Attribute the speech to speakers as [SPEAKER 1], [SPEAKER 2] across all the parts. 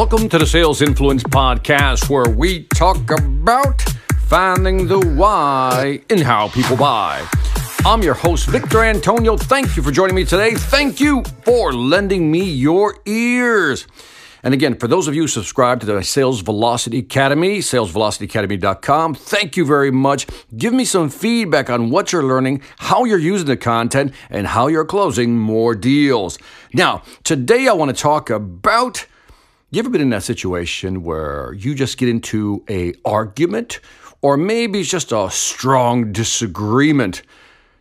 [SPEAKER 1] Welcome to the Sales Influence Podcast, where we talk about finding the why in how people buy. I'm your host, Victor Antonio. Thank you for joining me today. Thank you for lending me your ears. And again, for those of you who subscribe to the Sales Velocity Academy, salesvelocityacademy.com, thank you very much. Give me some feedback on what you're learning, how you're using the content, and how you're closing more deals. Now, today I want to talk about you ever been in that situation where you just get into a argument or maybe it's just a strong disagreement?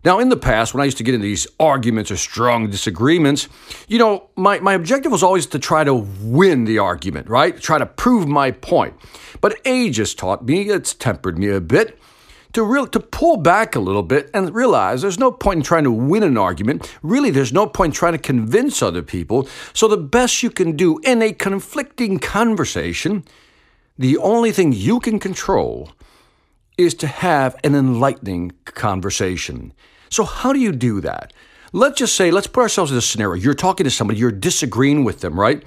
[SPEAKER 1] Now, in the past, when I used to get into these arguments or strong disagreements, you know, my, my objective was always to try to win the argument, right? Try to prove my point. But age has taught me, it's tempered me a bit, to real to pull back a little bit and realize there's no point in trying to win an argument. Really, there's no point in trying to convince other people. So the best you can do in a conflicting conversation, the only thing you can control is to have an enlightening conversation. So, how do you do that? Let's just say, let's put ourselves in a scenario. You're talking to somebody, you're disagreeing with them, right?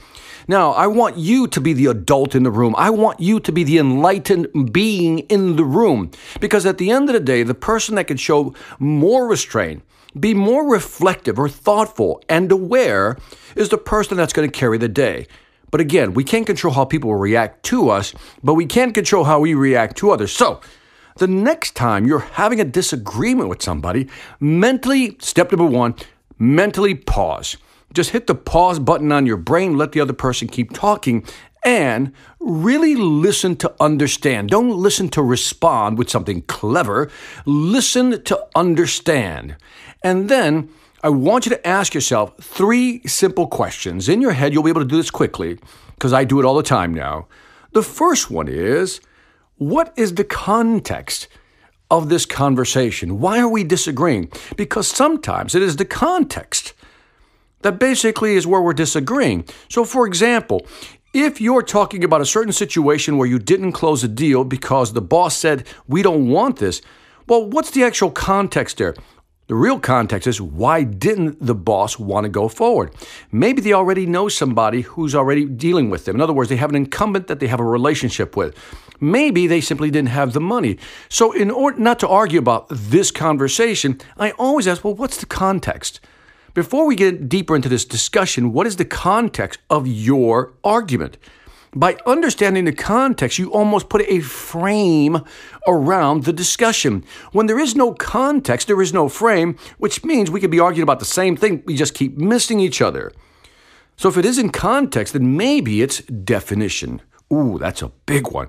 [SPEAKER 1] Now, I want you to be the adult in the room. I want you to be the enlightened being in the room. Because at the end of the day, the person that can show more restraint, be more reflective or thoughtful and aware is the person that's going to carry the day. But again, we can't control how people react to us, but we can control how we react to others. So, the next time you're having a disagreement with somebody, mentally, step number one, mentally pause. Just hit the pause button on your brain, let the other person keep talking, and really listen to understand. Don't listen to respond with something clever. Listen to understand. And then I want you to ask yourself three simple questions. In your head, you'll be able to do this quickly because I do it all the time now. The first one is what is the context? Of this conversation. Why are we disagreeing? Because sometimes it is the context that basically is where we're disagreeing. So, for example, if you're talking about a certain situation where you didn't close a deal because the boss said, We don't want this, well, what's the actual context there? The real context is why didn't the boss want to go forward? Maybe they already know somebody who's already dealing with them. In other words, they have an incumbent that they have a relationship with. Maybe they simply didn't have the money. So, in order not to argue about this conversation, I always ask, well, what's the context? Before we get deeper into this discussion, what is the context of your argument? By understanding the context, you almost put a frame around the discussion. When there is no context, there is no frame, which means we could be arguing about the same thing, we just keep missing each other. So if it is in context, then maybe it's definition. Ooh, that's a big one.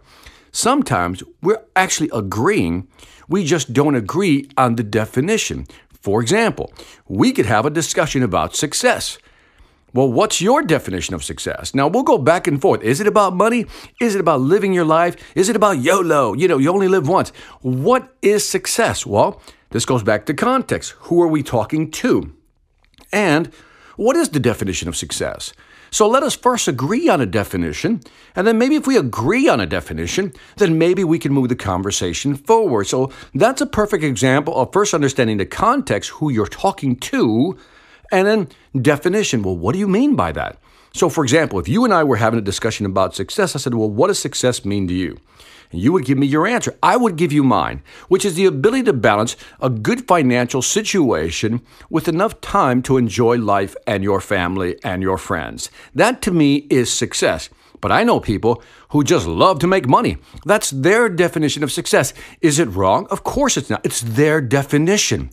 [SPEAKER 1] Sometimes we're actually agreeing, we just don't agree on the definition. For example, we could have a discussion about success. Well, what's your definition of success? Now, we'll go back and forth. Is it about money? Is it about living your life? Is it about YOLO? You know, you only live once. What is success? Well, this goes back to context. Who are we talking to? And what is the definition of success? So let us first agree on a definition, and then maybe if we agree on a definition, then maybe we can move the conversation forward. So that's a perfect example of first understanding the context, who you're talking to, and then definition. Well, what do you mean by that? So, for example, if you and I were having a discussion about success, I said, Well, what does success mean to you? And you would give me your answer. I would give you mine, which is the ability to balance a good financial situation with enough time to enjoy life and your family and your friends. That to me is success. But I know people who just love to make money. That's their definition of success. Is it wrong? Of course it's not. It's their definition.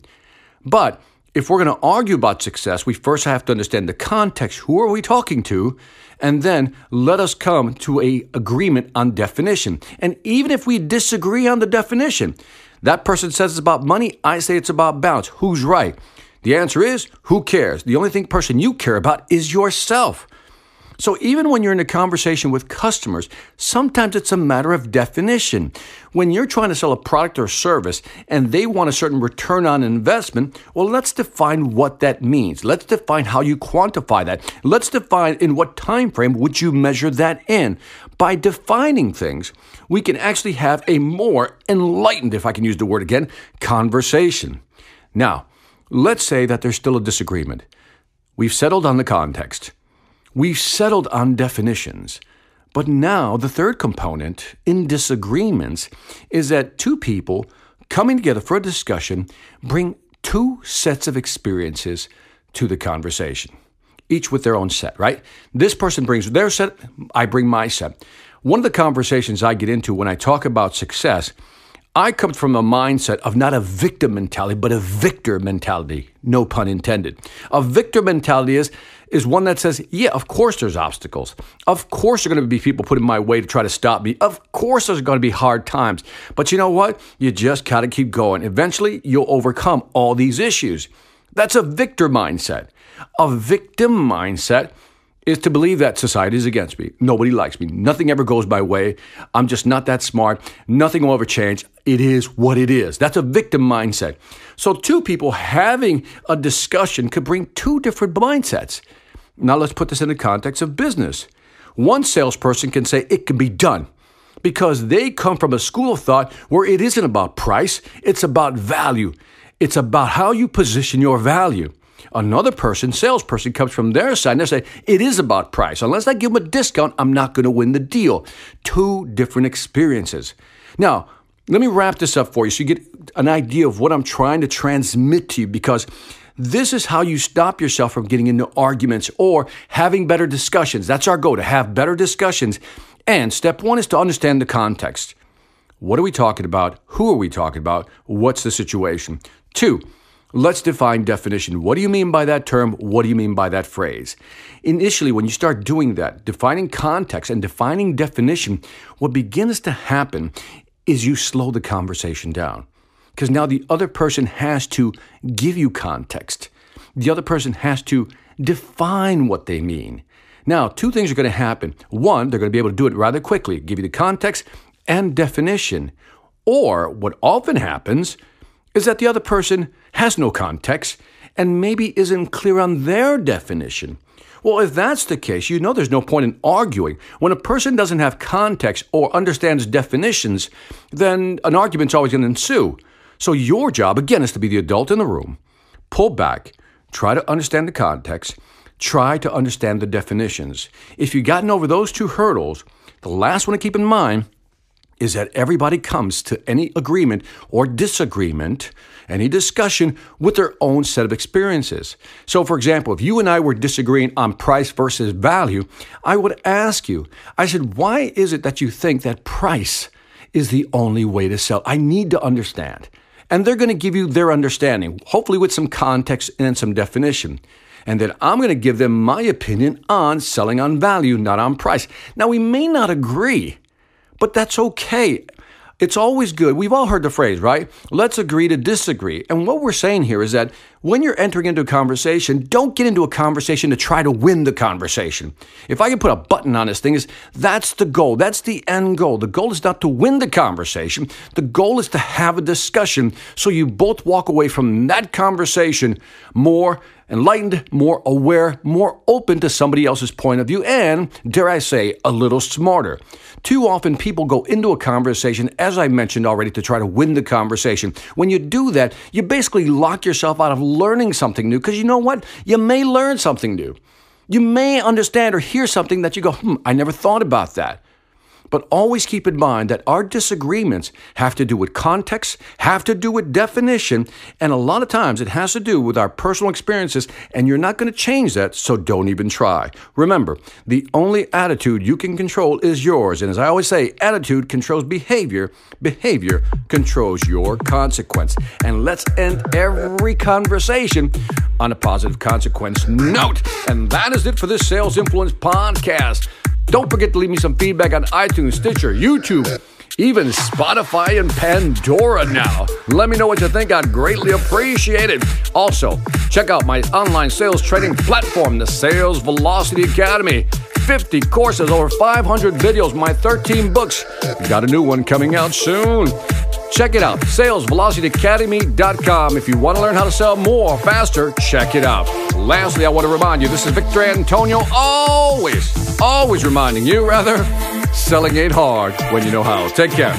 [SPEAKER 1] But if we're going to argue about success, we first have to understand the context. Who are we talking to? And then let us come to a agreement on definition. And even if we disagree on the definition, that person says it's about money, I say it's about balance. Who's right? The answer is who cares? The only thing person you care about is yourself. So even when you're in a conversation with customers, sometimes it's a matter of definition. When you're trying to sell a product or service and they want a certain return on investment, well, let's define what that means. Let's define how you quantify that. Let's define in what time frame would you measure that in. By defining things, we can actually have a more enlightened, if I can use the word again, conversation. Now, let's say that there's still a disagreement. We've settled on the context. We've settled on definitions, But now, the third component in disagreements is that two people coming together for a discussion bring two sets of experiences to the conversation, each with their own set, right? This person brings their set, I bring my set. One of the conversations I get into when I talk about success, I come from a mindset of not a victim mentality, but a victor mentality, no pun intended. A victor mentality is is one that says, yeah, of course there's obstacles. Of course there are going to be people put in my way to try to stop me. Of course there's going to be hard times. But you know what? You just got to keep going. Eventually you'll overcome all these issues. That's a victor mindset. A victim mindset is to believe that society is against me. Nobody likes me. Nothing ever goes my way. I'm just not that smart. Nothing will ever change. It is what it is. That's a victim mindset. So, two people having a discussion could bring two different mindsets. Now let's put this in the context of business. One salesperson can say it can be done because they come from a school of thought where it isn't about price, it's about value. It's about how you position your value. Another person, salesperson, comes from their side and they say, it is about price. Unless I give them a discount, I'm not going to win the deal. Two different experiences. Now, let me wrap this up for you so you get an idea of what I'm trying to transmit to you because this is how you stop yourself from getting into arguments or having better discussions. That's our goal to have better discussions. And step one is to understand the context. What are we talking about? Who are we talking about? What's the situation? Two, let's define definition. What do you mean by that term? What do you mean by that phrase? Initially, when you start doing that, defining context and defining definition, what begins to happen is you slow the conversation down because now the other person has to give you context. The other person has to define what they mean. Now, two things are going to happen. One, they're going to be able to do it rather quickly, give you the context and definition. Or what often happens is that the other person has no context and maybe isn't clear on their definition. Well, if that's the case, you know there's no point in arguing. When a person doesn't have context or understands definitions, then an argument's always going to ensue. So your job, again, is to be the adult in the room, pull back, try to understand the context, try to understand the definitions. If you've gotten over those two hurdles, the last one to keep in mind is that everybody comes to any agreement or disagreement, any discussion with their own set of experiences. So, for example, if you and I were disagreeing on price versus value, I would ask you, I said, why is it that you think that price is the only way to sell? I need to understand and they're going to give you their understanding, hopefully with some context and some definition. And then I'm going to give them my opinion on selling on value, not on price. Now, we may not agree, but that's okay. It's always good. We've all heard the phrase, right? Let's agree to disagree. And what we're saying here is that when you're entering into a conversation, don't get into a conversation to try to win the conversation. If I can put a button on this thing, is that's the goal. That's the end goal. The goal is not to win the conversation. The goal is to have a discussion so you both walk away from that conversation more enlightened, more aware, more open to somebody else's point of view, and, dare I say, a little smarter. Too often people go into a conversation, as I mentioned already, to try to win the conversation. When you do that, you basically lock yourself out of learning something new because you know what? You may learn something new. You may understand or hear something that you go, hmm, I never thought about that. But always keep in mind that our disagreements have to do with context, have to do with definition, and a lot of times it has to do with our personal experiences, and you're not going to change that, so don't even try. Remember, the only attitude you can control is yours. And as I always say, attitude controls behavior, behavior controls your consequence. And let's end every conversation on a positive consequence note. And that is it for this Sales Influence podcast. Don't forget to leave me some feedback on iTunes, Stitcher, YouTube, even Spotify and Pandora now. Let me know what you think. I'd greatly appreciate it. Also, check out my online sales training platform, the Sales Velocity Academy. 50 courses, over 500 videos, my 13 books. Got a new one coming out soon. Check it out, salesvelocityacademy.com. If you want to learn how to sell more faster, check it out. Lastly, I want to remind you this is Victor Antonio, always, always reminding you, rather, selling ain't hard when you know how. Take care.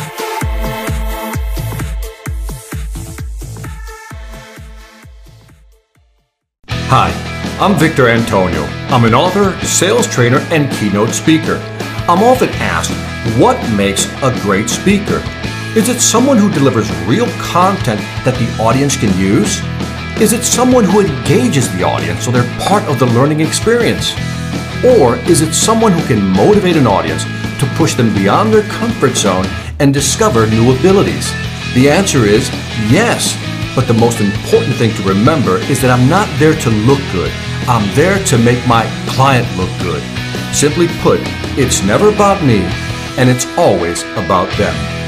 [SPEAKER 1] Hi, I'm Victor Antonio. I'm an author, sales trainer, and keynote speaker. I'm often asked, what makes a great speaker? Is it someone who delivers real content that the audience can use? Is it someone who engages the audience so they're part of the learning experience? Or is it someone who can motivate an audience to push them beyond their comfort zone and discover new abilities? The answer is yes. But the most important thing to remember is that I'm not there to look good. I'm there to make my client look good. Simply put, it's never about me, and it's always about them.